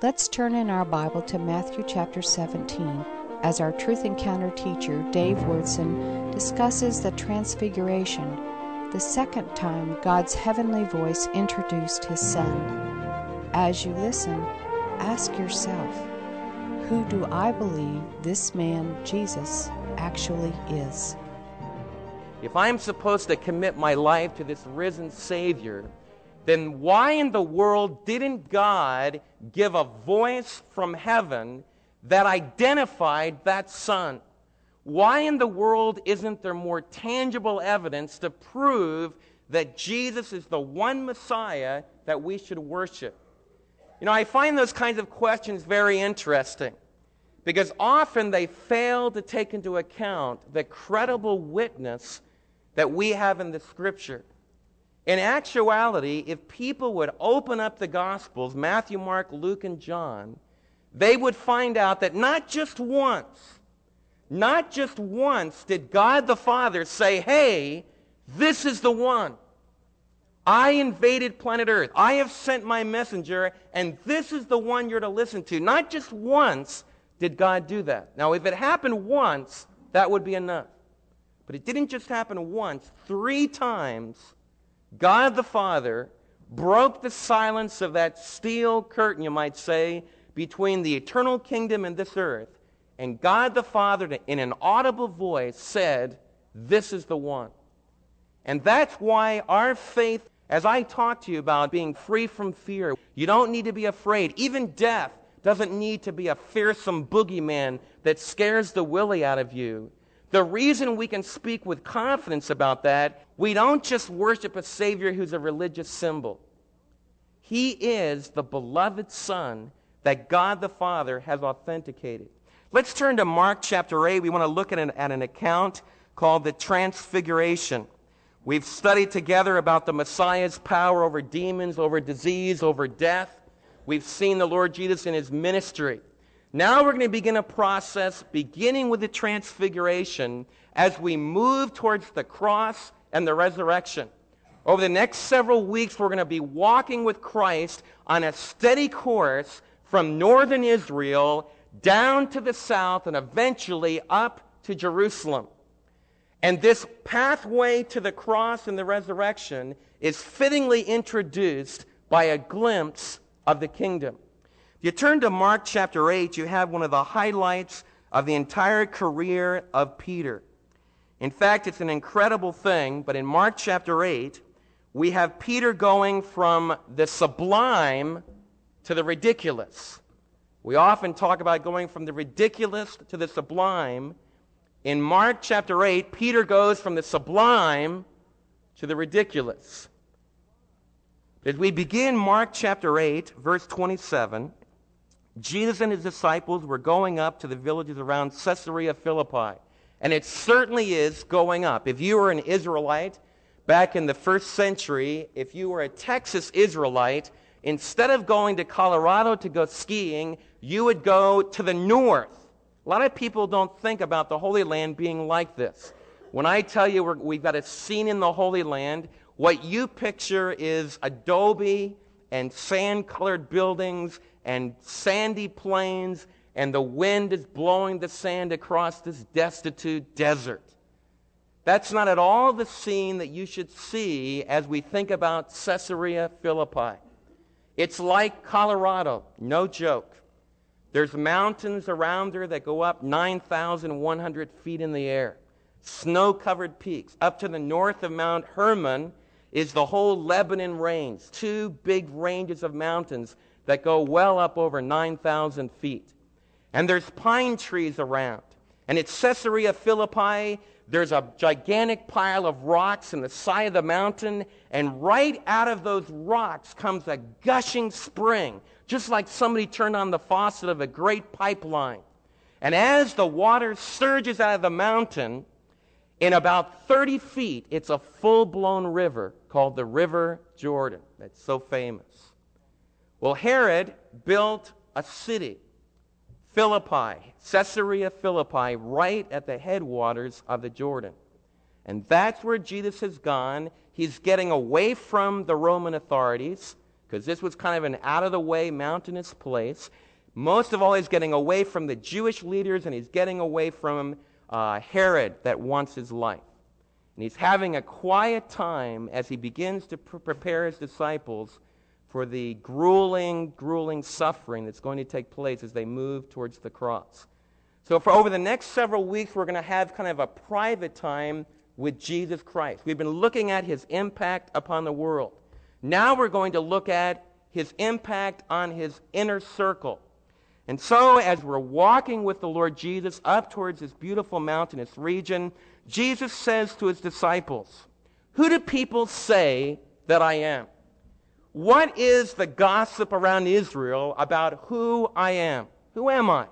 Let's turn in our Bible to Matthew chapter 17 as our Truth Encounter teacher, Dave Wyrtzen, discusses the Transfiguration, the second time God's heavenly voice introduced His Son. As you listen, ask yourself, who do I believe this man, Jesus, actually is? If I'm supposed to commit my life to this risen Savior, then why in the world didn't God give a voice from heaven that identified that son? Why in the world isn't there more tangible evidence to prove that Jesus is the one Messiah that we should worship? You know, I find those kinds of questions very interesting because often they fail to take into account the credible witness that we have in the Scripture. In actuality, if people would open up the Gospels, Matthew, Mark, Luke, and John, they would find out that not just once, not just once did God the Father say, hey, this is the one. I invaded planet Earth. I have sent my messenger, and this is the one you're to listen to. Not just once did God do that. Now, if it happened once, that would be enough. But it didn't just happen once, three times God the Father broke the silence of that steel curtain, you might say, between the eternal kingdom and this earth. And God the Father, in an audible voice, said, This is the one. And that's why our faith, as I talk to you about being free from fear, you don't need to be afraid. Even death doesn't need to be a fearsome boogeyman that scares the willy out of you. The reason we can speak with confidence about that, we don't just worship a Savior who's a religious symbol. He is the beloved Son that God the Father has authenticated. Let's turn to Mark chapter 8. We want to look at an, at an account called the Transfiguration. We've studied together about the Messiah's power over demons, over disease, over death. We've seen the Lord Jesus in his ministry. Now we're going to begin a process beginning with the transfiguration as we move towards the cross and the resurrection. Over the next several weeks, we're going to be walking with Christ on a steady course from northern Israel down to the south and eventually up to Jerusalem. And this pathway to the cross and the resurrection is fittingly introduced by a glimpse of the kingdom. If you turn to Mark chapter 8, you have one of the highlights of the entire career of Peter. In fact, it's an incredible thing, but in Mark chapter 8, we have Peter going from the sublime to the ridiculous. We often talk about going from the ridiculous to the sublime. In Mark chapter 8, Peter goes from the sublime to the ridiculous. As we begin Mark chapter 8, verse 27, Jesus and his disciples were going up to the villages around Caesarea Philippi. And it certainly is going up. If you were an Israelite back in the first century, if you were a Texas Israelite, instead of going to Colorado to go skiing, you would go to the north. A lot of people don't think about the Holy Land being like this. When I tell you we've got a scene in the Holy Land, what you picture is adobe and sand colored buildings and sandy plains, and the wind is blowing the sand across this destitute desert. That's not at all the scene that you should see as we think about Caesarea Philippi. It's like Colorado, no joke. There's mountains around there that go up 9,100 feet in the air, snow covered peaks. Up to the north of Mount Hermon is the whole Lebanon range, two big ranges of mountains that go well up over 9,000 feet. And there's pine trees around. And at Caesarea Philippi, there's a gigantic pile of rocks in the side of the mountain, and right out of those rocks comes a gushing spring, just like somebody turned on the faucet of a great pipeline. And as the water surges out of the mountain, in about 30 feet, it's a full blown river called the River Jordan. That's so famous. Well, Herod built a city, Philippi, Caesarea Philippi, right at the headwaters of the Jordan. And that's where Jesus has gone. He's getting away from the Roman authorities because this was kind of an out of the way mountainous place. Most of all, he's getting away from the Jewish leaders and he's getting away from uh, Herod that wants his life. And he's having a quiet time as he begins to pr- prepare his disciples for the grueling, grueling suffering that's going to take place as they move towards the cross. So, for over the next several weeks, we're going to have kind of a private time with Jesus Christ. We've been looking at his impact upon the world. Now we're going to look at his impact on his inner circle. And so, as we're walking with the Lord Jesus up towards this beautiful mountainous region, Jesus says to his disciples, Who do people say that I am? What is the gossip around Israel about who I am? Who am I?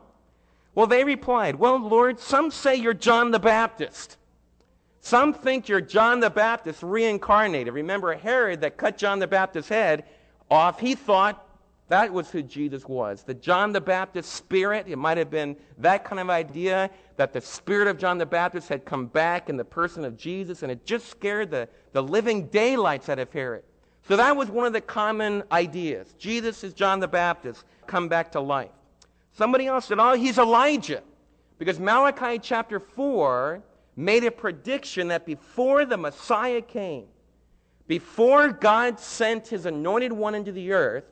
Well, they replied, Well, Lord, some say you're John the Baptist. Some think you're John the Baptist reincarnated. Remember Herod that cut John the Baptist's head off? He thought that was who Jesus was. The John the Baptist spirit, it might have been that kind of idea that the spirit of John the Baptist had come back in the person of Jesus, and it just scared the, the living daylights out of Herod. So that was one of the common ideas. Jesus is John the Baptist, come back to life. Somebody else said, oh, he's Elijah. Because Malachi chapter 4 made a prediction that before the Messiah came, before God sent his anointed one into the earth,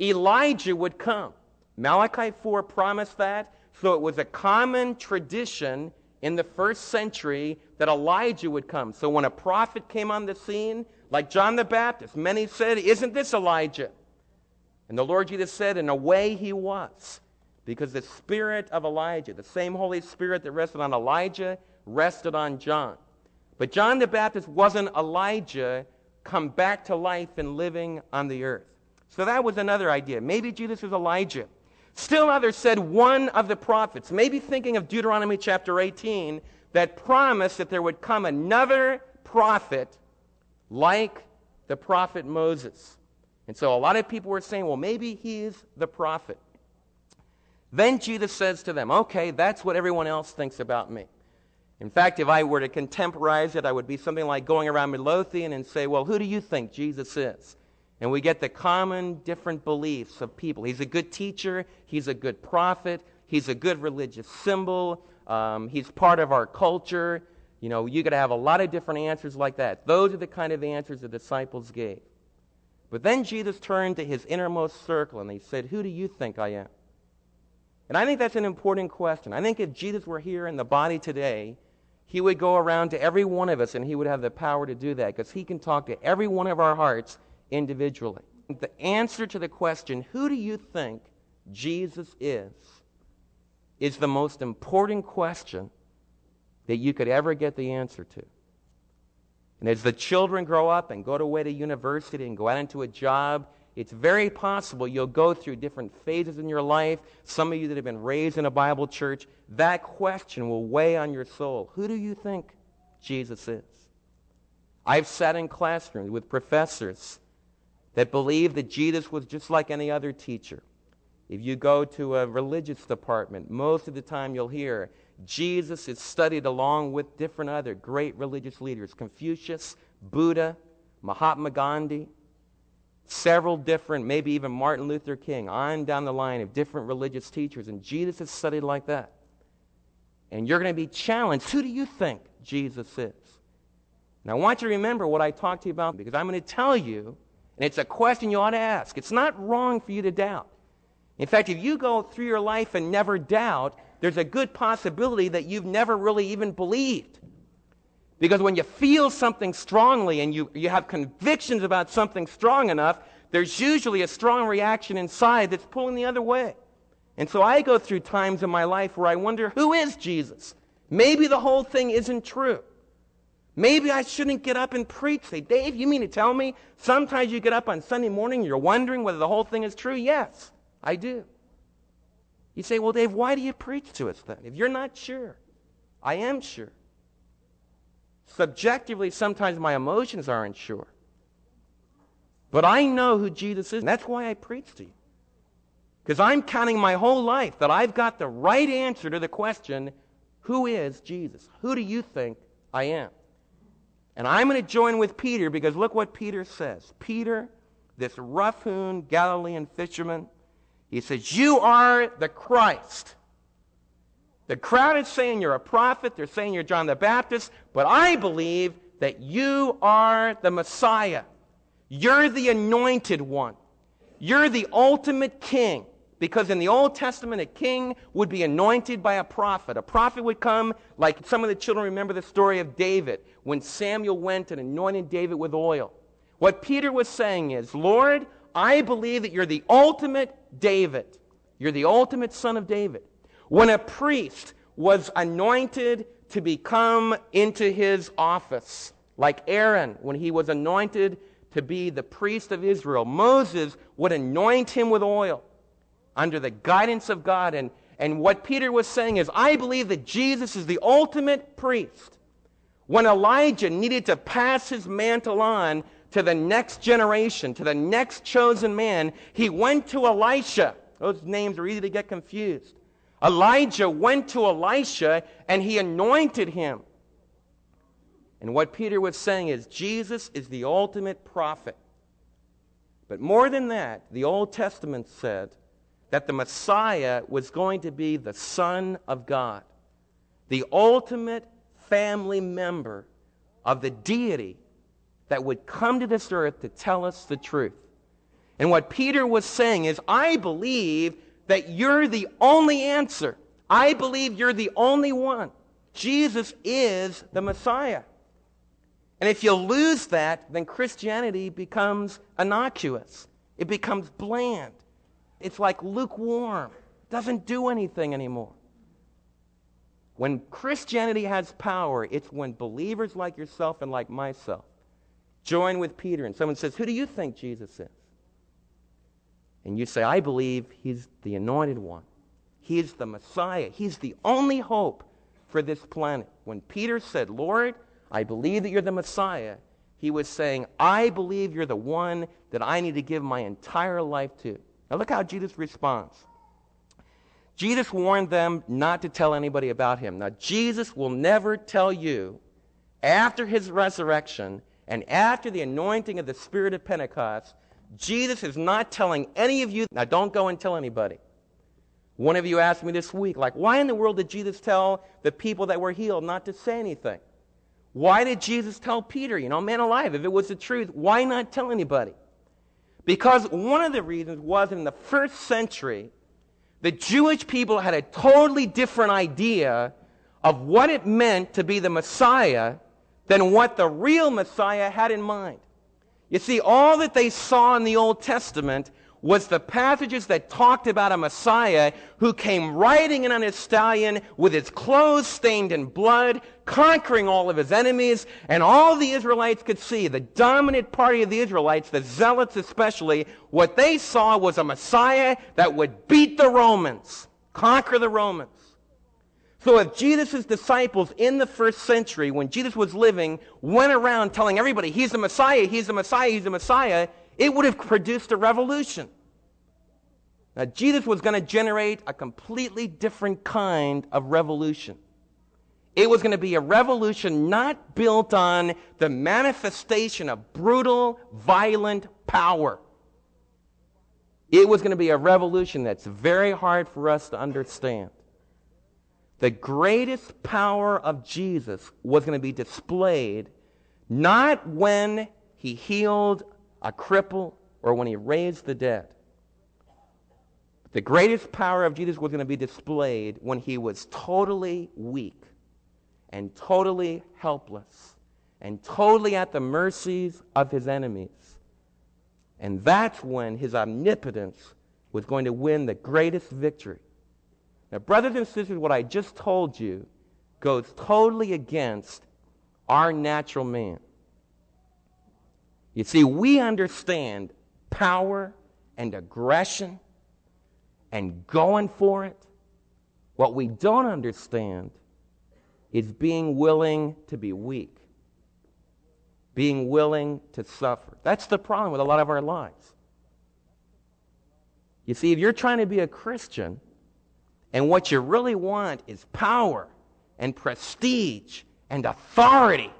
Elijah would come. Malachi 4 promised that, so it was a common tradition in the first century that Elijah would come. So when a prophet came on the scene, like John the Baptist, many said, Isn't this Elijah? And the Lord Jesus said, In a way, he was. Because the spirit of Elijah, the same Holy Spirit that rested on Elijah, rested on John. But John the Baptist wasn't Elijah come back to life and living on the earth. So that was another idea. Maybe Jesus is Elijah. Still others said one of the prophets, maybe thinking of Deuteronomy chapter 18, that promised that there would come another prophet like the prophet Moses. And so a lot of people were saying, well, maybe he's the prophet. Then Jesus says to them, okay, that's what everyone else thinks about me. In fact, if I were to contemporize it, I would be something like going around Midlothian and say, well, who do you think Jesus is? And we get the common different beliefs of people. He's a good teacher, he's a good prophet, he's a good religious symbol, um, he's part of our culture. You know, you could have a lot of different answers like that. Those are the kind of answers the disciples gave. But then Jesus turned to his innermost circle and he said, Who do you think I am? And I think that's an important question. I think if Jesus were here in the body today, he would go around to every one of us and he would have the power to do that because he can talk to every one of our hearts individually. The answer to the question, who do you think Jesus is, is the most important question that you could ever get the answer to. And as the children grow up and go away to university and go out into a job, it's very possible you'll go through different phases in your life. Some of you that have been raised in a Bible church, that question will weigh on your soul. Who do you think Jesus is? I've sat in classrooms with professors that believe that Jesus was just like any other teacher. If you go to a religious department, most of the time you'll hear Jesus is studied along with different other great religious leaders Confucius, Buddha, Mahatma Gandhi, several different, maybe even Martin Luther King, on down the line of different religious teachers. And Jesus is studied like that. And you're going to be challenged. Who do you think Jesus is? Now, I want you to remember what I talked to you about because I'm going to tell you, and it's a question you ought to ask. It's not wrong for you to doubt. In fact, if you go through your life and never doubt, there's a good possibility that you've never really even believed. Because when you feel something strongly and you, you have convictions about something strong enough, there's usually a strong reaction inside that's pulling the other way. And so I go through times in my life where I wonder, who is Jesus? Maybe the whole thing isn't true. Maybe I shouldn't get up and preach. Say, Dave, you mean to tell me sometimes you get up on Sunday morning and you're wondering whether the whole thing is true? Yes, I do. You say, well, Dave, why do you preach to us then? If you're not sure, I am sure. Subjectively, sometimes my emotions aren't sure. But I know who Jesus is, and that's why I preach to you. Because I'm counting my whole life that I've got the right answer to the question who is Jesus? Who do you think I am? And I'm going to join with Peter because look what Peter says. Peter, this rough-hewn Galilean fisherman. He says, You are the Christ. The crowd is saying you're a prophet. They're saying you're John the Baptist. But I believe that you are the Messiah. You're the anointed one. You're the ultimate king. Because in the Old Testament, a king would be anointed by a prophet. A prophet would come, like some of the children remember the story of David, when Samuel went and anointed David with oil. What Peter was saying is, Lord, I believe that you're the ultimate David. You're the ultimate son of David. When a priest was anointed to become into his office, like Aaron, when he was anointed to be the priest of Israel, Moses would anoint him with oil under the guidance of God. And, and what Peter was saying is, I believe that Jesus is the ultimate priest. When Elijah needed to pass his mantle on to the next generation, to the next chosen man, he went to Elisha. Those names are easy to get confused. Elijah went to Elisha and he anointed him. And what Peter was saying is Jesus is the ultimate prophet. But more than that, the Old Testament said that the Messiah was going to be the Son of God, the ultimate family member of the deity that would come to this earth to tell us the truth. And what Peter was saying is, I believe that you're the only answer. I believe you're the only one. Jesus is the Messiah. And if you lose that, then Christianity becomes innocuous. It becomes bland. It's like lukewarm. It doesn't do anything anymore. When Christianity has power, it's when believers like yourself and like myself join with Peter and someone says, Who do you think Jesus is? And you say, I believe he's the anointed one. He's the Messiah. He's the only hope for this planet. When Peter said, Lord, I believe that you're the Messiah, he was saying, I believe you're the one that I need to give my entire life to. Now look how Jesus responds. Jesus warned them not to tell anybody about him. Now, Jesus will never tell you after his resurrection and after the anointing of the Spirit of Pentecost, Jesus is not telling any of you, now don't go and tell anybody. One of you asked me this week, like, why in the world did Jesus tell the people that were healed not to say anything? Why did Jesus tell Peter, you know, man alive, if it was the truth, why not tell anybody? Because one of the reasons was in the first century, the Jewish people had a totally different idea of what it meant to be the Messiah than what the real Messiah had in mind. You see, all that they saw in the Old Testament was the passages that talked about a Messiah who came riding in on his stallion with his clothes stained in blood, conquering all of his enemies, and all the Israelites could see, the dominant party of the Israelites, the zealots especially, what they saw was a Messiah that would beat the Romans, conquer the Romans. So if Jesus' disciples in the first century, when Jesus was living, went around telling everybody, he's the Messiah, he's the Messiah, he's the Messiah, it would have produced a revolution. Now, Jesus was going to generate a completely different kind of revolution. It was going to be a revolution not built on the manifestation of brutal, violent power. It was going to be a revolution that's very hard for us to understand. The greatest power of Jesus was going to be displayed not when he healed a cripple or when he raised the dead. The greatest power of Jesus was going to be displayed when he was totally weak and totally helpless and totally at the mercies of his enemies. And that's when his omnipotence was going to win the greatest victory. Now, brothers and sisters, what I just told you goes totally against our natural man. You see, we understand power and aggression and going for it. What we don't understand is being willing to be weak, being willing to suffer. That's the problem with a lot of our lives. You see, if you're trying to be a Christian and what you really want is power and prestige and authority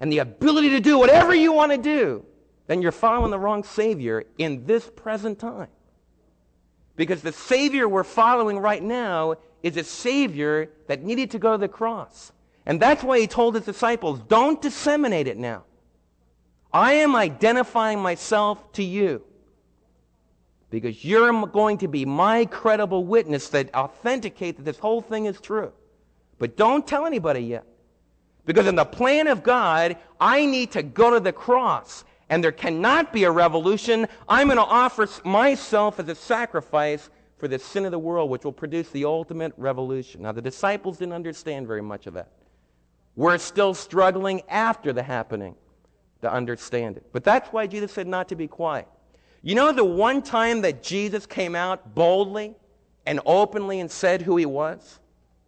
and the ability to do whatever you want to do, then you're following the wrong Savior in this present time. Because the Savior we're following right now is a Savior that needed to go to the cross. And that's why he told his disciples, don't disseminate it now. I am identifying myself to you because you're going to be my credible witness that authenticate that this whole thing is true. But don't tell anybody yet. Because in the plan of God, I need to go to the cross. And there cannot be a revolution. I'm going to offer myself as a sacrifice for the sin of the world, which will produce the ultimate revolution. Now, the disciples didn't understand very much of that. We're still struggling after the happening to understand it. But that's why Jesus said not to be quiet. You know the one time that Jesus came out boldly and openly and said who he was?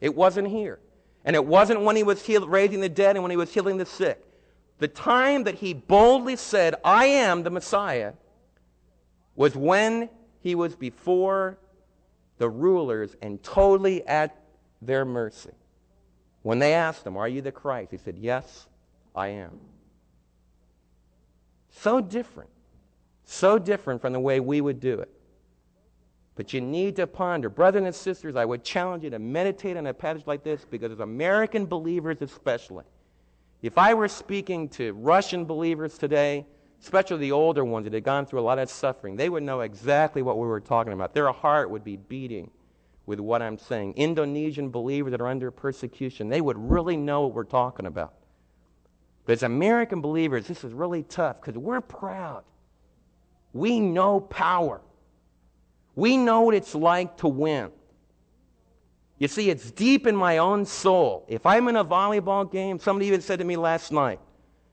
It wasn't here. And it wasn't when he was heal- raising the dead and when he was healing the sick. The time that he boldly said, I am the Messiah, was when he was before the rulers and totally at their mercy. When they asked him, Are you the Christ? He said, Yes, I am. So different. So different from the way we would do it. But you need to ponder. Brothers and sisters, I would challenge you to meditate on a passage like this because as American believers especially, if I were speaking to Russian believers today, especially the older ones that had gone through a lot of suffering, they would know exactly what we were talking about. Their heart would be beating with what I'm saying. Indonesian believers that are under persecution, they would really know what we're talking about. But as American believers, this is really tough because we're proud. We know power. We know what it's like to win. You see, it's deep in my own soul. If I'm in a volleyball game, somebody even said to me last night,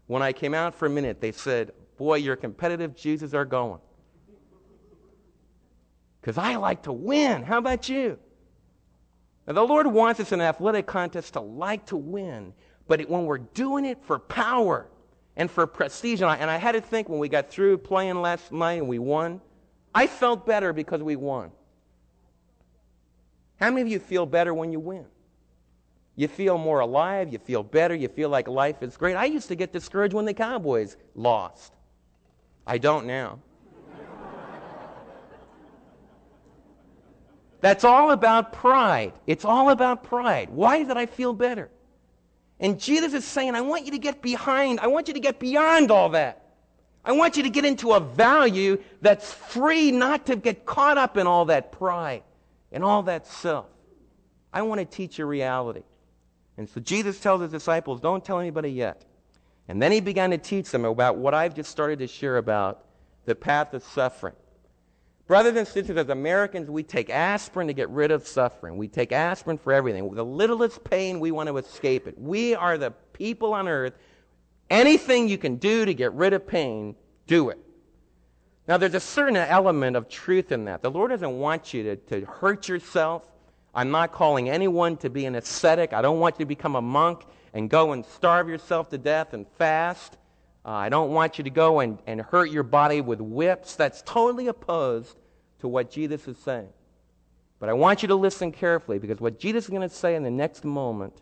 when I came out for a minute, they said, Boy, your competitive juices are going. Because I like to win. How about you? Now, the Lord wants us in an athletic contest to like to win, but it, when we're doing it for power and for prestige, and I, and I had to think when we got through playing last night and we won, I felt better because we won. How many of you feel better when you win? You feel more alive, you feel better, you feel like life is great. I used to get discouraged when the Cowboys lost. I don't now. That's all about pride. It's all about pride. Why did I feel better? And Jesus is saying, I want you to get behind, I want you to get beyond all that. I want you to get into a value that's free, not to get caught up in all that pride and all that self. I want to teach you reality. And so Jesus tells his disciples, don't tell anybody yet. And then he began to teach them about what I've just started to share about the path of suffering. Brothers and sisters, as Americans, we take aspirin to get rid of suffering. We take aspirin for everything. The littlest pain, we want to escape it. We are the people on earth. Anything you can do to get rid of pain, do it. Now, there's a certain element of truth in that. The Lord doesn't want you to, to hurt yourself. I'm not calling anyone to be an ascetic. I don't want you to become a monk and go and starve yourself to death and fast. Uh, I don't want you to go and, and hurt your body with whips. That's totally opposed to what Jesus is saying. But I want you to listen carefully because what Jesus is going to say in the next moment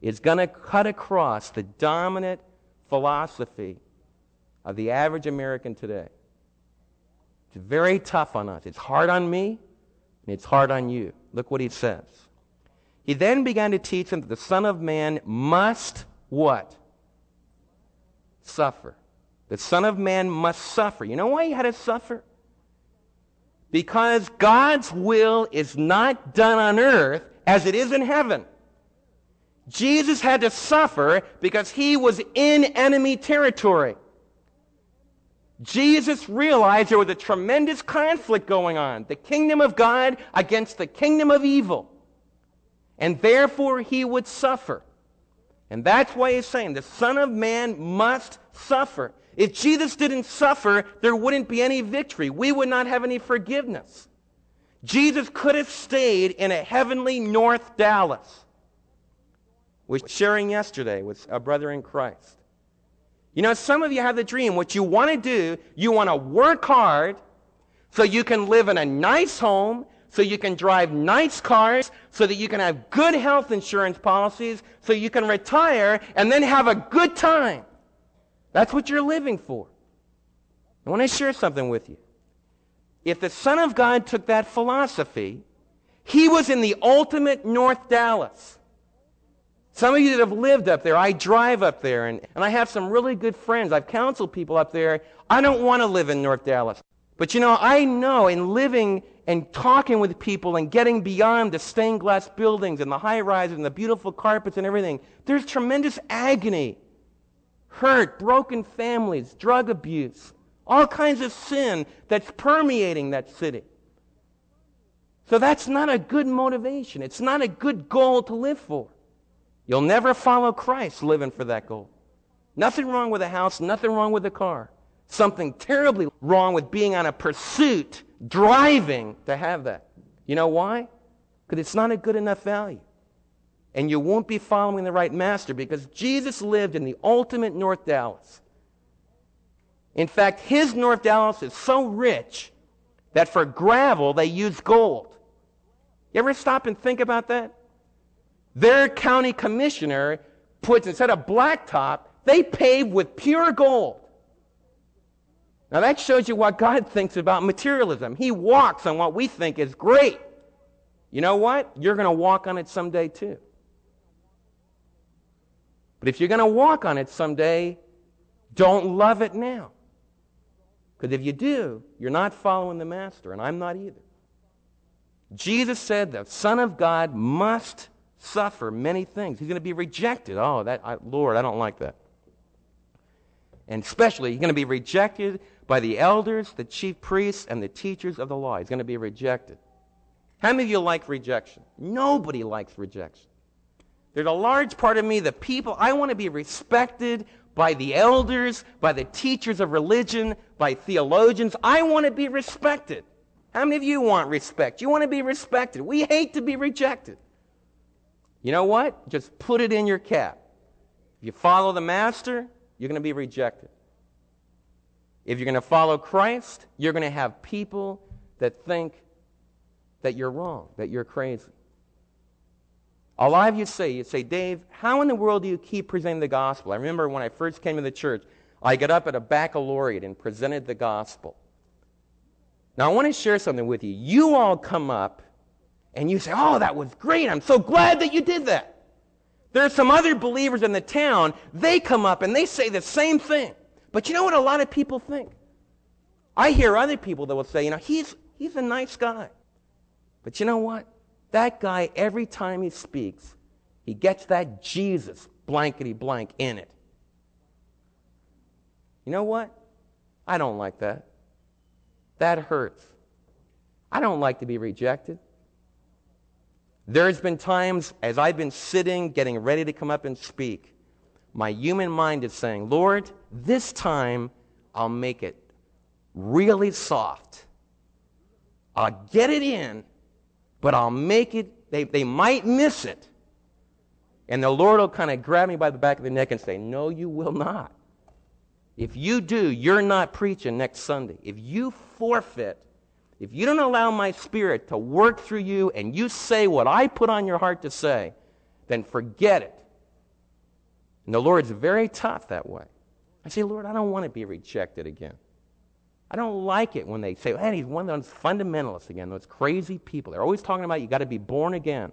is going to cut across the dominant philosophy of the average American today. It's very tough on us. It's hard on me, and it's hard on you. Look what he says. He then began to teach them that the Son of Man must what? Suffer. The Son of Man must suffer. You know why he had to suffer? Because God's will is not done on earth as it is in heaven. Jesus had to suffer because he was in enemy territory. Jesus realized there was a tremendous conflict going on the kingdom of God against the kingdom of evil. And therefore he would suffer. And that's why he's saying the Son of Man must suffer. If Jesus didn't suffer, there wouldn't be any victory. We would not have any forgiveness. Jesus could have stayed in a heavenly North Dallas. Was sharing yesterday with a brother in Christ. You know, some of you have the dream. What you want to do, you want to work hard so you can live in a nice home, so you can drive nice cars, so that you can have good health insurance policies, so you can retire and then have a good time. That's what you're living for. I want to share something with you. If the Son of God took that philosophy, he was in the ultimate North Dallas. Some of you that have lived up there, I drive up there, and, and I have some really good friends. I've counseled people up there. I don't want to live in North Dallas. But you know, I know in living and talking with people and getting beyond the stained glass buildings and the high rises and the beautiful carpets and everything, there's tremendous agony, hurt, broken families, drug abuse, all kinds of sin that's permeating that city. So that's not a good motivation. It's not a good goal to live for. You'll never follow Christ living for that goal. Nothing wrong with a house, nothing wrong with a car. Something terribly wrong with being on a pursuit, driving to have that. You know why? Because it's not a good enough value. And you won't be following the right master because Jesus lived in the ultimate North Dallas. In fact, his North Dallas is so rich that for gravel they use gold. You ever stop and think about that? Their county commissioner puts, instead of blacktop, they pave with pure gold. Now that shows you what God thinks about materialism. He walks on what we think is great. You know what? You're going to walk on it someday too. But if you're going to walk on it someday, don't love it now. Because if you do, you're not following the Master, and I'm not either. Jesus said the Son of God must suffer many things. He's going to be rejected. Oh, that I, Lord, I don't like that. And especially, he's going to be rejected by the elders, the chief priests, and the teachers of the law. He's going to be rejected. How many of you like rejection? Nobody likes rejection. There's a large part of me, the people, I want to be respected by the elders, by the teachers of religion, by theologians. I want to be respected. How many of you want respect? You want to be respected. We hate to be rejected. You know what? Just put it in your cap. If you follow the master, you're going to be rejected. If you're going to follow Christ, you're going to have people that think that you're wrong, that you're crazy. A lot of you say, you say, Dave, how in the world do you keep presenting the gospel? I remember when I first came to the church, I got up at a baccalaureate and presented the gospel. Now, I want to share something with you. You all come up and you say, Oh, that was great. I'm so glad that you did that. There are some other believers in the town, they come up and they say the same thing. But you know what a lot of people think? I hear other people that will say, You know, he's, he's a nice guy. But you know what? That guy, every time he speaks, he gets that Jesus blankety blank in it. You know what? I don't like that. That hurts. I don't like to be rejected. There's been times as I've been sitting, getting ready to come up and speak, my human mind is saying, Lord, this time I'll make it really soft. I'll get it in, but I'll make it, they, they might miss it. And the Lord will kind of grab me by the back of the neck and say, No, you will not. If you do, you're not preaching next Sunday. If you forfeit, if you don't allow my spirit to work through you and you say what I put on your heart to say, then forget it. And the Lord's very tough that way. I say, Lord, I don't want to be rejected again. I don't like it when they say, hey, he's one of those fundamentalists again, those crazy people. They're always talking about you got to be born again.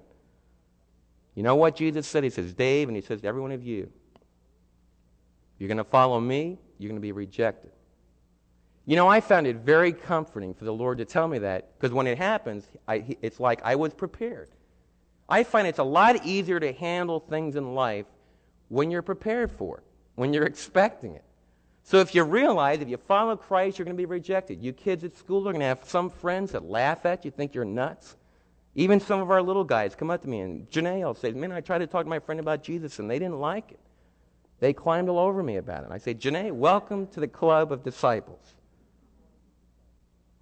You know what Jesus said? He says, Dave, and he says to every one of you, you're going to follow me, you're going to be rejected. You know, I found it very comforting for the Lord to tell me that because when it happens, I, it's like I was prepared. I find it's a lot easier to handle things in life when you're prepared for it, when you're expecting it. So if you realize if you follow Christ, you're going to be rejected. You kids at school are going to have some friends that laugh at you, think you're nuts. Even some of our little guys come up to me and Janae will say, Man, I tried to talk to my friend about Jesus and they didn't like it. They climbed all over me about it. I say, Janae, welcome to the club of disciples.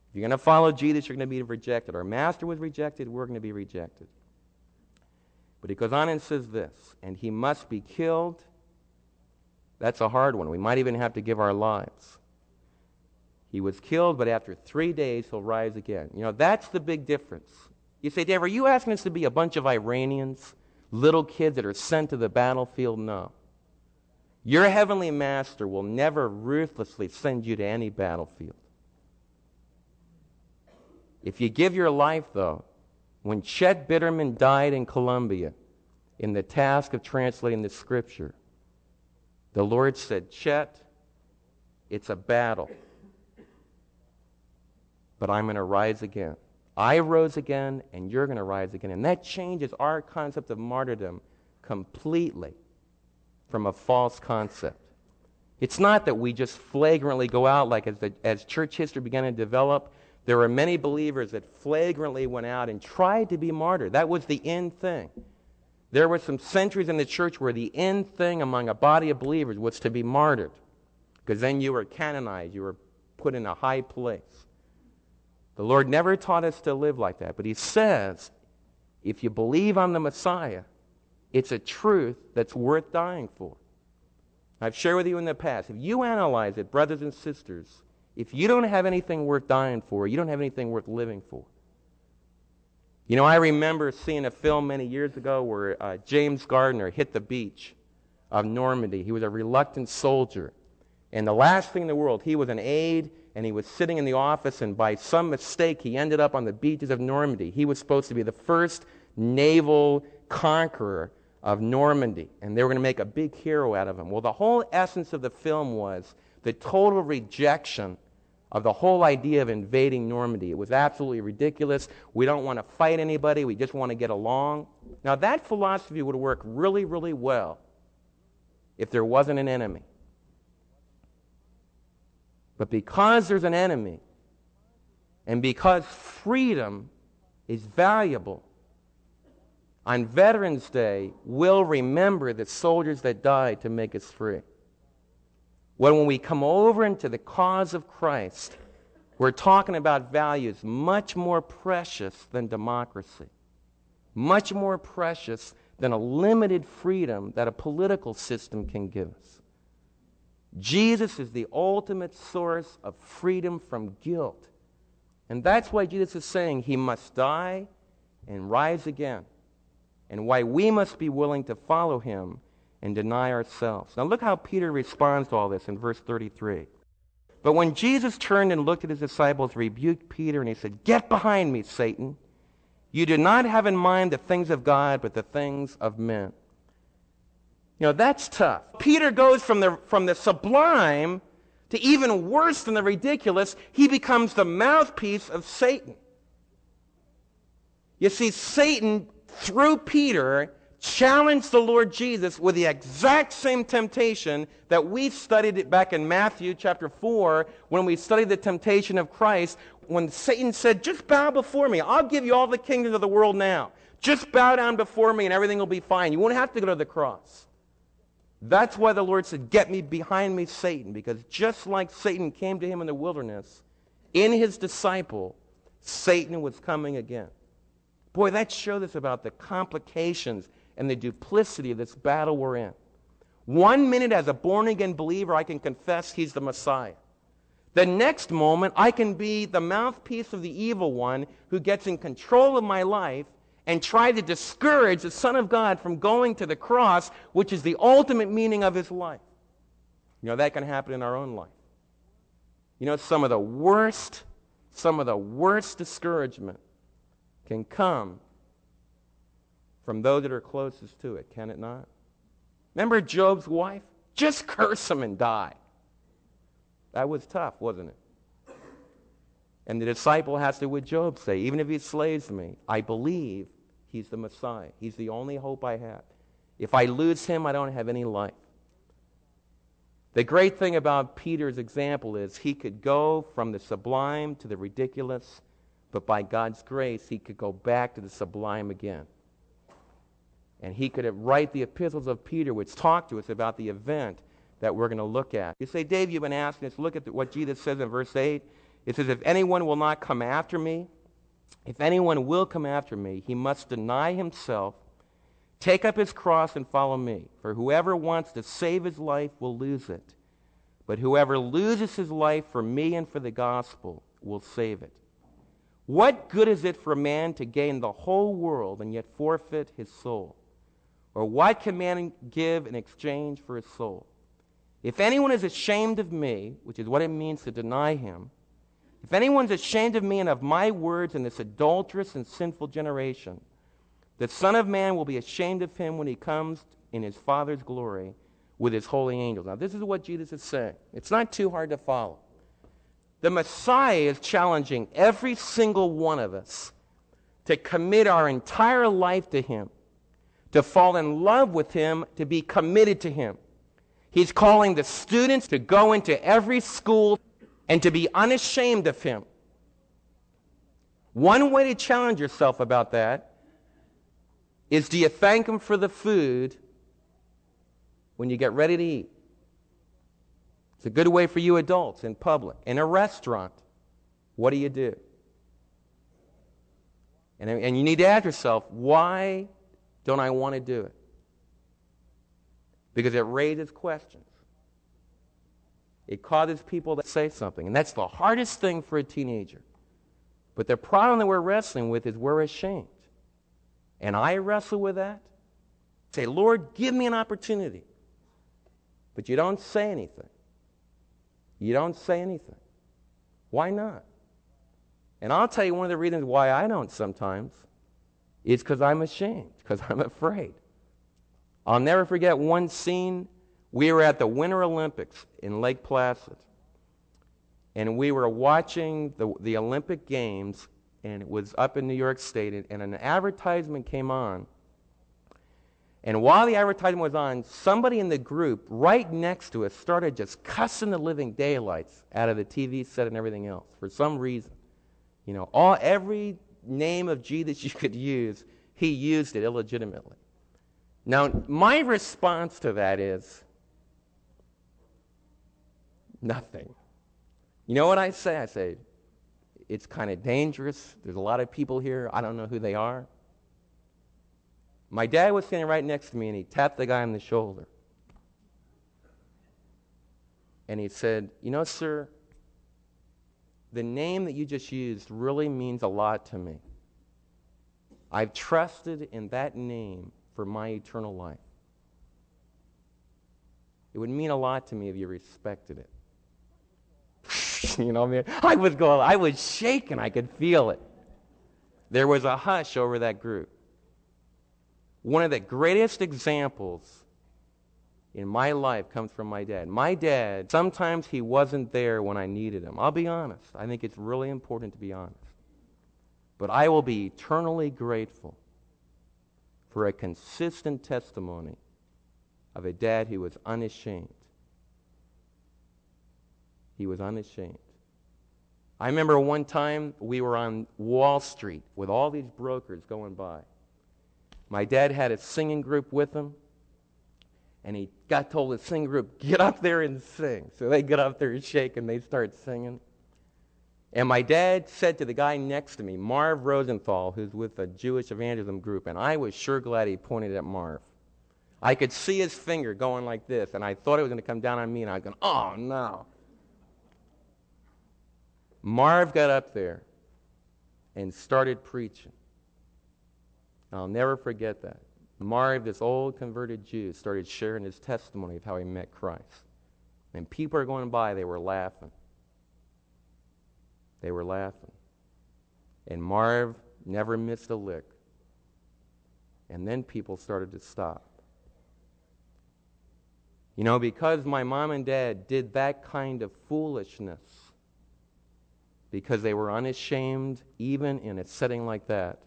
If you're going to follow Jesus, you're going to be rejected. Our master was rejected, we're going to be rejected. But he goes on and says this, and he must be killed. That's a hard one. We might even have to give our lives. He was killed, but after three days, he'll rise again. You know, that's the big difference. You say, Dave, are you asking us to be a bunch of Iranians, little kids that are sent to the battlefield? No. Your heavenly master will never ruthlessly send you to any battlefield. If you give your life, though, when Chet Bitterman died in Colombia in the task of translating the scripture, the Lord said, Chet, it's a battle, but I'm going to rise again. I rose again, and you're going to rise again. And that changes our concept of martyrdom completely from a false concept. It's not that we just flagrantly go out like as, the, as church history began to develop, there were many believers that flagrantly went out and tried to be martyred. That was the end thing. There were some centuries in the church where the end thing among a body of believers was to be martyred, because then you were canonized, you were put in a high place. The Lord never taught us to live like that, but He says if you believe on the Messiah, it's a truth that's worth dying for. I've shared with you in the past. If you analyze it, brothers and sisters, if you don't have anything worth dying for, you don't have anything worth living for. You know, I remember seeing a film many years ago where uh, James Garner hit the beach of Normandy. He was a reluctant soldier. And the last thing in the world, he was an aide and he was sitting in the office, and by some mistake, he ended up on the beaches of Normandy. He was supposed to be the first naval conqueror of Normandy, and they were going to make a big hero out of him. Well, the whole essence of the film was the total rejection of the whole idea of invading Normandy. It was absolutely ridiculous. We don't want to fight anybody, we just want to get along. Now, that philosophy would work really, really well if there wasn't an enemy. But because there's an enemy, and because freedom is valuable, on Veterans Day, we'll remember the soldiers that died to make us free. When, we come over into the cause of Christ, we're talking about values much more precious than democracy, much more precious than a limited freedom that a political system can give us. Jesus is the ultimate source of freedom from guilt. And that's why Jesus is saying he must die and rise again, and why we must be willing to follow him and deny ourselves. Now, look how Peter responds to all this in verse 33. But when Jesus turned and looked at his disciples, rebuked Peter, and he said, Get behind me, Satan. You do not have in mind the things of God, but the things of men. You know, that's tough. Peter goes from the, from the sublime to even worse than the ridiculous. He becomes the mouthpiece of Satan. You see, Satan, through Peter, challenged the Lord Jesus with the exact same temptation that we studied it back in Matthew chapter 4 when we studied the temptation of Christ. When Satan said, Just bow before me, I'll give you all the kingdoms of the world now. Just bow down before me and everything will be fine. You won't have to go to the cross. That's why the Lord said, Get me behind me, Satan, because just like Satan came to him in the wilderness, in his disciple, Satan was coming again. Boy, that shows us about the complications and the duplicity of this battle we're in. One minute, as a born again believer, I can confess he's the Messiah. The next moment, I can be the mouthpiece of the evil one who gets in control of my life and try to discourage the Son of God from going to the cross, which is the ultimate meaning of his life. You know, that can happen in our own life. You know, some of the worst, some of the worst discouragement can come from those that are closest to it, can it not? Remember Job's wife? Just curse him and die. That was tough, wasn't it? And the disciple has to, with Job, say, even if he slays me, I believe He's the Messiah. He's the only hope I have. If I lose him, I don't have any life. The great thing about Peter's example is he could go from the sublime to the ridiculous, but by God's grace, he could go back to the sublime again. And he could write the epistles of Peter, which talk to us about the event that we're going to look at. You say, Dave, you've been asking us, look at what Jesus says in verse 8. It says, If anyone will not come after me, if anyone will come after me, he must deny himself, take up his cross, and follow me. For whoever wants to save his life will lose it. But whoever loses his life for me and for the gospel will save it. What good is it for a man to gain the whole world and yet forfeit his soul? Or what can man give in exchange for his soul? If anyone is ashamed of me, which is what it means to deny him, if anyone's ashamed of me and of my words in this adulterous and sinful generation, the Son of Man will be ashamed of him when he comes in his Father's glory with his holy angels. Now, this is what Jesus is saying. It's not too hard to follow. The Messiah is challenging every single one of us to commit our entire life to him, to fall in love with him, to be committed to him. He's calling the students to go into every school and to be unashamed of him. One way to challenge yourself about that is do you thank him for the food when you get ready to eat? It's a good way for you adults in public. In a restaurant, what do you do? And, and you need to ask yourself, why don't I want to do it? because it raises questions. It causes people to say something. And that's the hardest thing for a teenager. But the problem that we're wrestling with is we're ashamed. And I wrestle with that. Say, Lord, give me an opportunity. But you don't say anything. You don't say anything. Why not? And I'll tell you one of the reasons why I don't sometimes is because I'm ashamed, because I'm afraid. I'll never forget one scene. We were at the Winter Olympics in Lake Placid, and we were watching the, the Olympic Games, and it was up in New York State, and, and an advertisement came on. And while the advertisement was on, somebody in the group right next to us started just cussing the living daylights out of the TV set and everything else for some reason. You know, all every name of Jesus you could use, he used it illegitimately. Now, my response to that is nothing. You know what I say? I say, it's kind of dangerous. There's a lot of people here. I don't know who they are. My dad was standing right next to me, and he tapped the guy on the shoulder. And he said, You know, sir, the name that you just used really means a lot to me. I've trusted in that name for my eternal life. It would mean a lot to me if you respected it. you know, I, mean, I was going, I was shaking. I could feel it. There was a hush over that group. One of the greatest examples in my life comes from my dad. My dad, sometimes he wasn't there when I needed him. I'll be honest. I think it's really important to be honest. But I will be eternally grateful for a consistent testimony of a dad who was unashamed. He was unashamed. I remember one time we were on Wall Street with all these brokers going by. My dad had a singing group with him, and he got told the singing group, get up there and sing. So they get up there and shake, and they start singing. And my dad said to the guy next to me, Marv Rosenthal, who's with a Jewish evangelism group, and I was sure glad he pointed at Marv. I could see his finger going like this, and I thought it was going to come down on me, and I was going, oh no. Marv got up there and started preaching. I'll never forget that. Marv, this old converted Jew, started sharing his testimony of how he met Christ. And people are going by, they were laughing. They were laughing. And Marv never missed a lick. And then people started to stop. You know, because my mom and dad did that kind of foolishness, because they were unashamed, even in a setting like that,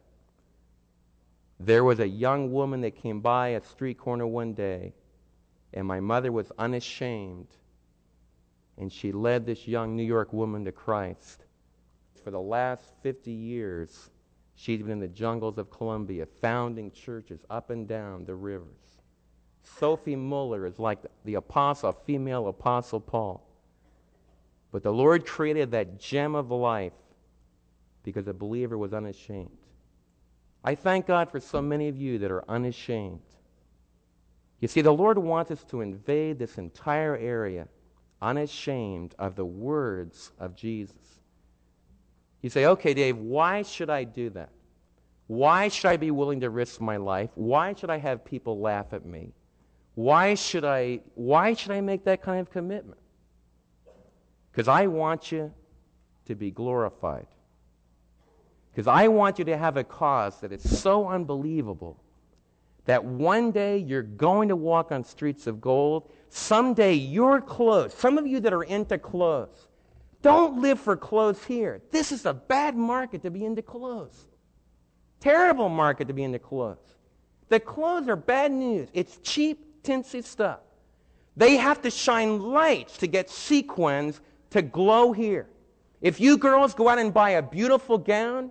there was a young woman that came by a street corner one day, and my mother was unashamed, and she led this young New York woman to Christ for the last 50 years, she's been in the jungles of Colombia, founding churches up and down the rivers. Sophie Muller is like the apostle, female apostle Paul. But the Lord created that gem of life because the believer was unashamed. I thank God for so many of you that are unashamed. You see, the Lord wants us to invade this entire area unashamed of the words of Jesus. You say, okay, Dave, why should I do that? Why should I be willing to risk my life? Why should I have people laugh at me? Why should I, why should I make that kind of commitment? Because I want you to be glorified. Because I want you to have a cause that is so unbelievable that one day you're going to walk on streets of gold. Someday your clothes, some of you that are into clothes, don't live for clothes here. This is a bad market to be into clothes. Terrible market to be into clothes. The clothes are bad news. It's cheap, tinsy stuff. They have to shine lights to get sequins to glow here. If you girls go out and buy a beautiful gown,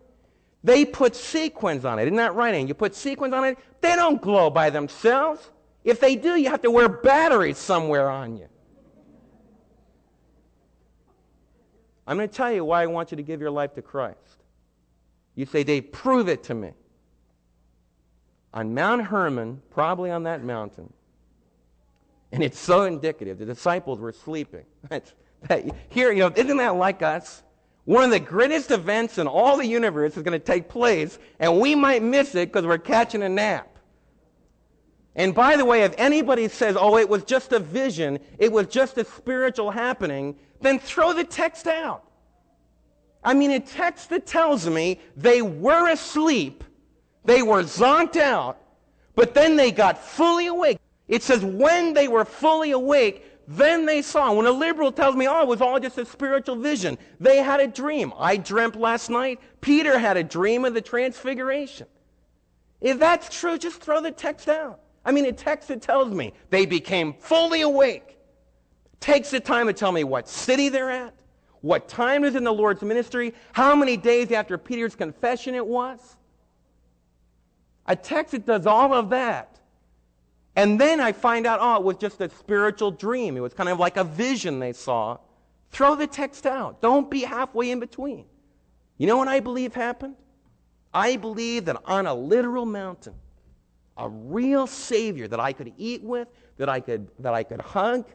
they put sequins on it. Isn't that right? And you put sequins on it, they don't glow by themselves. If they do, you have to wear batteries somewhere on you. I'm going to tell you why I want you to give your life to Christ. You say, Dave, prove it to me. On Mount Hermon, probably on that mountain, and it's so indicative. The disciples were sleeping. Here, you know, isn't that like us? One of the greatest events in all the universe is going to take place, and we might miss it because we're catching a nap. And by the way, if anybody says, oh, it was just a vision, it was just a spiritual happening, then throw the text out. I mean, a text that tells me they were asleep, they were zonked out, but then they got fully awake. It says, when they were fully awake, then they saw. When a liberal tells me, oh, it was all just a spiritual vision, they had a dream. I dreamt last night. Peter had a dream of the transfiguration. If that's true, just throw the text out. I mean, a text that tells me they became fully awake. Takes the time to tell me what city they're at, what time is in the Lord's ministry, how many days after Peter's confession it was. A text that does all of that and then I find out, oh, it was just a spiritual dream. It was kind of like a vision they saw. Throw the text out. Don't be halfway in between. You know what I believe happened? I believe that on a literal mountain, a real Savior that I could eat with, that I could, that I could hug,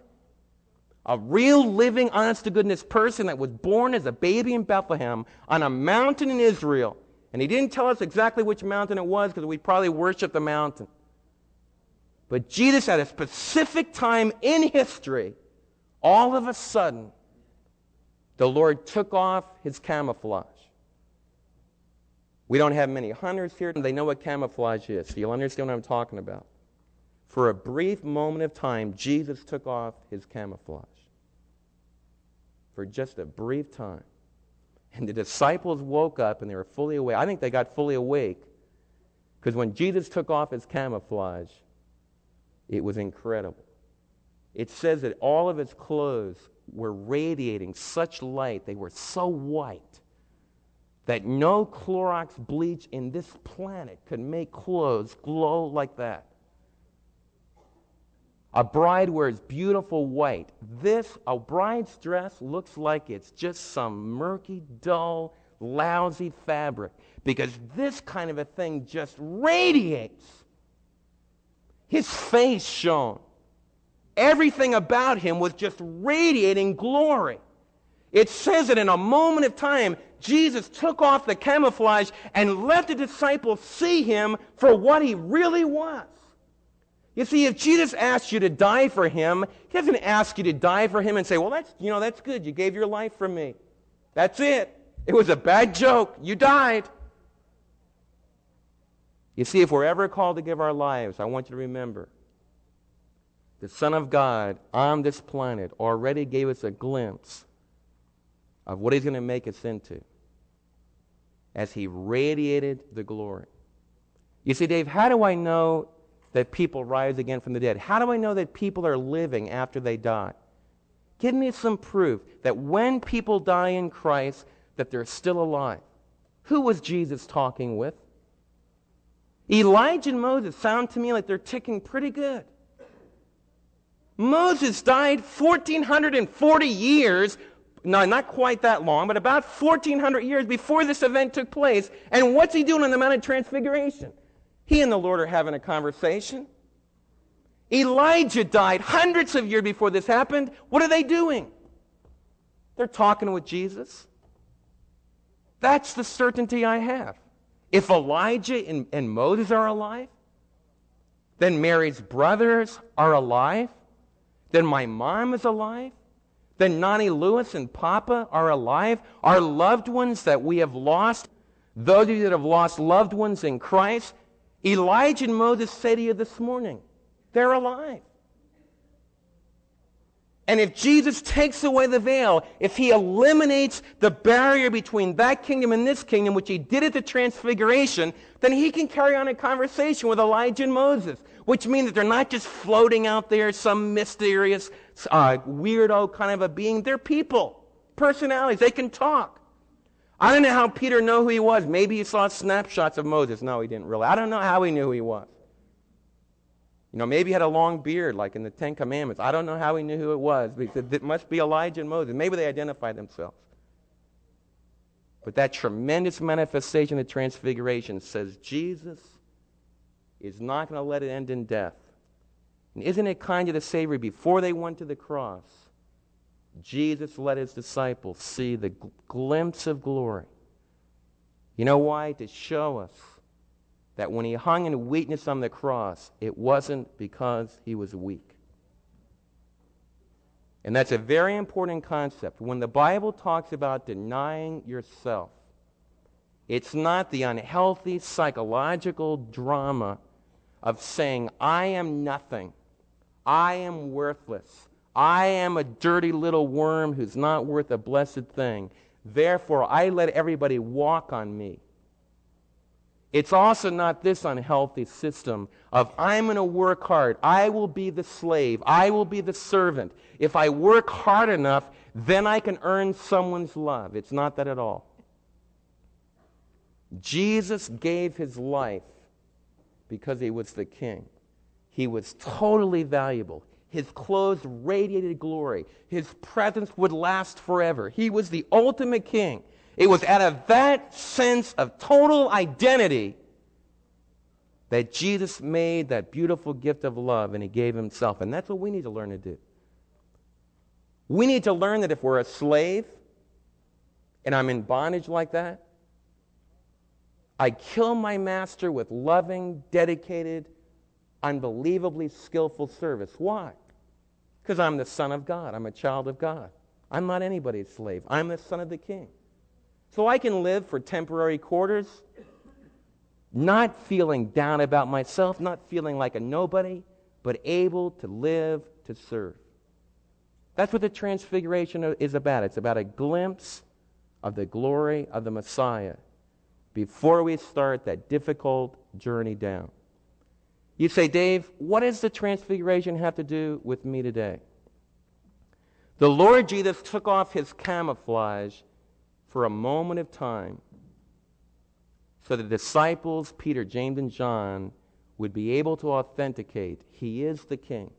a real living, honest to goodness person that was born as a baby in Bethlehem on a mountain in Israel. And he didn't tell us exactly which mountain it was because we'd probably worship the mountain. But Jesus, at a specific time in history, all of a sudden, the Lord took off his camouflage. We don't have many hunters here, and they know what camouflage is, so you'll understand what I'm talking about. For a brief moment of time, Jesus took off his camouflage. For just a brief time. And the disciples woke up and they were fully awake. I think they got fully awake because when Jesus took off his camouflage, it was incredible. It says that all of its clothes were radiating such light, they were so white, that no Clorox bleach in this planet could make clothes glow like that. A bride wears beautiful white. This, a bride's dress looks like it's just some murky, dull, lousy fabric because this kind of a thing just radiates. His face shone. Everything about him was just radiating glory. It says that in a moment of time, Jesus took off the camouflage and let the disciples see him for what he really was. You see, if Jesus asked you to die for him, he doesn't ask you to die for him and say, well, that's, you know, that's good. You gave your life for me. That's it. It was a bad joke. You died. You see, if we're ever called to give our lives, I want you to remember the Son of God on this planet already gave us a glimpse of what He's going to make us into as He radiated the glory. You see, Dave, how do I know that people rise again from the dead? How do I know that people are living after they die? Give me some proof that when people die in Christ, that they're still alive. Who was Jesus talking with? Elijah and Moses sound to me like they're ticking pretty good. Moses died 1,440 years, no, not quite that long, but about 1,400 years before this event took place. And what's he doing on the Mount of Transfiguration? He and the Lord are having a conversation. Elijah died hundreds of years before this happened. What are they doing? They're talking with Jesus. That's the certainty I have. If Elijah and, and Moses are alive, then Mary's brothers are alive, then my mom is alive, then Nani Lewis and Papa are alive, our loved ones that we have lost, those of you that have lost loved ones in Christ, Elijah and Moses say to you this morning, they're alive. And if Jesus takes away the veil, if he eliminates the barrier between that kingdom and this kingdom, which he did at the transfiguration, then he can carry on a conversation with Elijah and Moses, which means that they're not just floating out there, some mysterious, uh, weirdo kind of a being. They're people, personalities. They can talk. I don't know how Peter knew who he was. Maybe he saw snapshots of Moses. No, he didn't really. I don't know how he knew who he was. You know, maybe he had a long beard like in the Ten Commandments. I don't know how he knew who it was, but he said, it must be Elijah and Moses. Maybe they identified themselves. But that tremendous manifestation of transfiguration says Jesus is not going to let it end in death. And isn't it kind of the Savior before they went to the cross? Jesus let his disciples see the gl- glimpse of glory. You know why? To show us that when he hung in weakness on the cross, it wasn't because he was weak. And that's a very important concept. When the Bible talks about denying yourself, it's not the unhealthy psychological drama of saying, I am nothing, I am worthless, I am a dirty little worm who's not worth a blessed thing. Therefore, I let everybody walk on me. It's also not this unhealthy system of I'm going to work hard. I will be the slave. I will be the servant. If I work hard enough, then I can earn someone's love. It's not that at all. Jesus gave his life because he was the king. He was totally valuable. His clothes radiated glory. His presence would last forever. He was the ultimate king. It was out of that sense of total identity that Jesus made that beautiful gift of love and he gave himself. And that's what we need to learn to do. We need to learn that if we're a slave and I'm in bondage like that, I kill my master with loving, dedicated, unbelievably skillful service. Why? Because I'm the son of God. I'm a child of God. I'm not anybody's slave. I'm the son of the king. So I can live for temporary quarters, not feeling down about myself, not feeling like a nobody, but able to live to serve. That's what the transfiguration is about. It's about a glimpse of the glory of the Messiah before we start that difficult journey down. You say, Dave, what does the transfiguration have to do with me today? The Lord Jesus took off his camouflage for a moment of time so the disciples, Peter, James, and John, would be able to authenticate he is the king.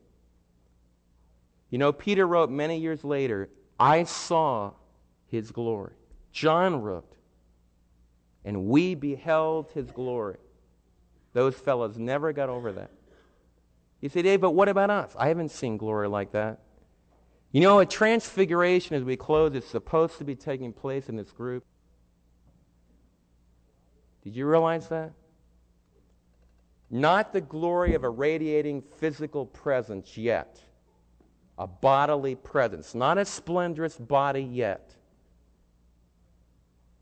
You know, Peter wrote many years later, I saw his glory. John wrote, and we beheld his glory. Those fellows never got over that. You say, Dave, but what about us? I haven't seen glory like that. You know, a transfiguration as we close is supposed to be taking place in this group. Did you realize that? Not the glory of a radiating physical presence yet, a bodily presence, not a splendorous body yet,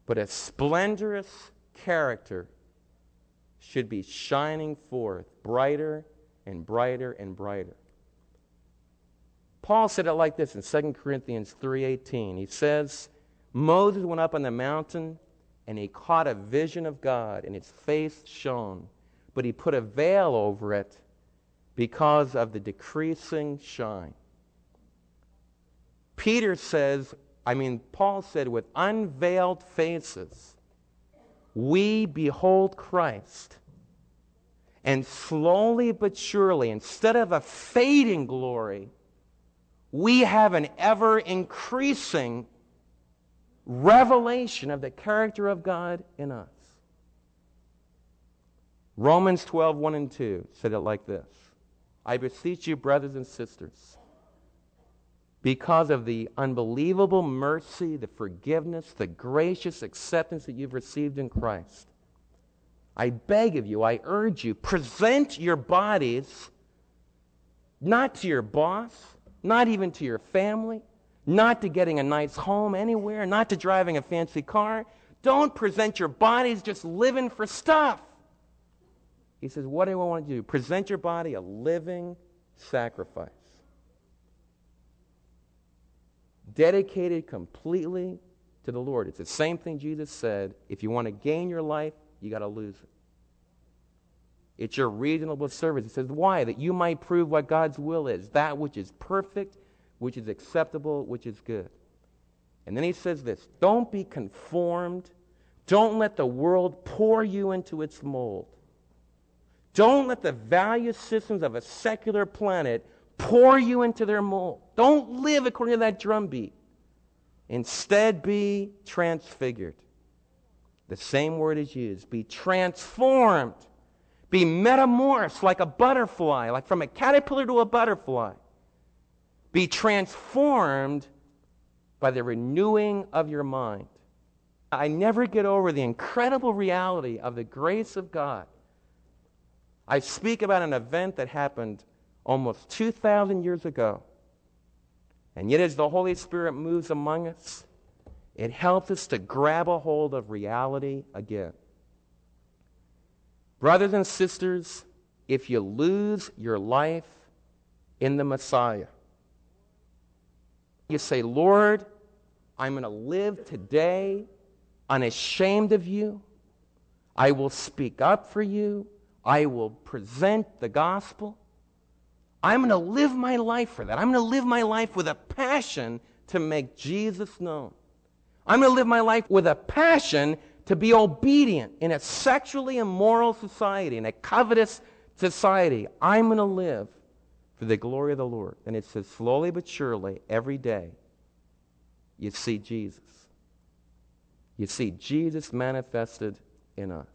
but a splendorous character should be shining forth brighter and brighter and brighter. Paul said it like this in 2 Corinthians 3:18. He says, Moses went up on the mountain and he caught a vision of God and his face shone, but he put a veil over it because of the decreasing shine. Peter says, I mean, Paul said, with unveiled faces, we behold Christ. And slowly but surely, instead of a fading glory, we have an ever increasing revelation of the character of God in us. Romans 12, 1 and 2 said it like this I beseech you, brothers and sisters, because of the unbelievable mercy, the forgiveness, the gracious acceptance that you've received in Christ, I beg of you, I urge you, present your bodies not to your boss, not even to your family, not to getting a nice home anywhere, not to driving a fancy car. Don't present your bodies just living for stuff. He says, What do I want you to do? Present your body a living sacrifice. Dedicated completely to the Lord. It's the same thing Jesus said. If you want to gain your life, you got to lose it. It's your reasonable service. It says, Why? That you might prove what God's will is, that which is perfect, which is acceptable, which is good. And then he says this Don't be conformed. Don't let the world pour you into its mold. Don't let the value systems of a secular planet pour you into their mold. Don't live according to that drumbeat. Instead, be transfigured. The same word is used. Be transformed. Be metamorphosed like a butterfly, like from a caterpillar to a butterfly. Be transformed by the renewing of your mind. I never get over the incredible reality of the grace of God. I speak about an event that happened almost 2,000 years ago. And yet, as the Holy Spirit moves among us, it helps us to grab a hold of reality again. Brothers and sisters, if you lose your life in the Messiah, you say, Lord, I'm going to live today unashamed of you. I will speak up for you. I will present the gospel. I'm going to live my life for that. I'm going to live my life with a passion to make Jesus known. I'm going to live my life with a passion to be obedient in a sexually immoral society, in a covetous society. I'm going to live for the glory of the Lord. And it says, slowly but surely, every day, you see Jesus. You see Jesus manifested in us.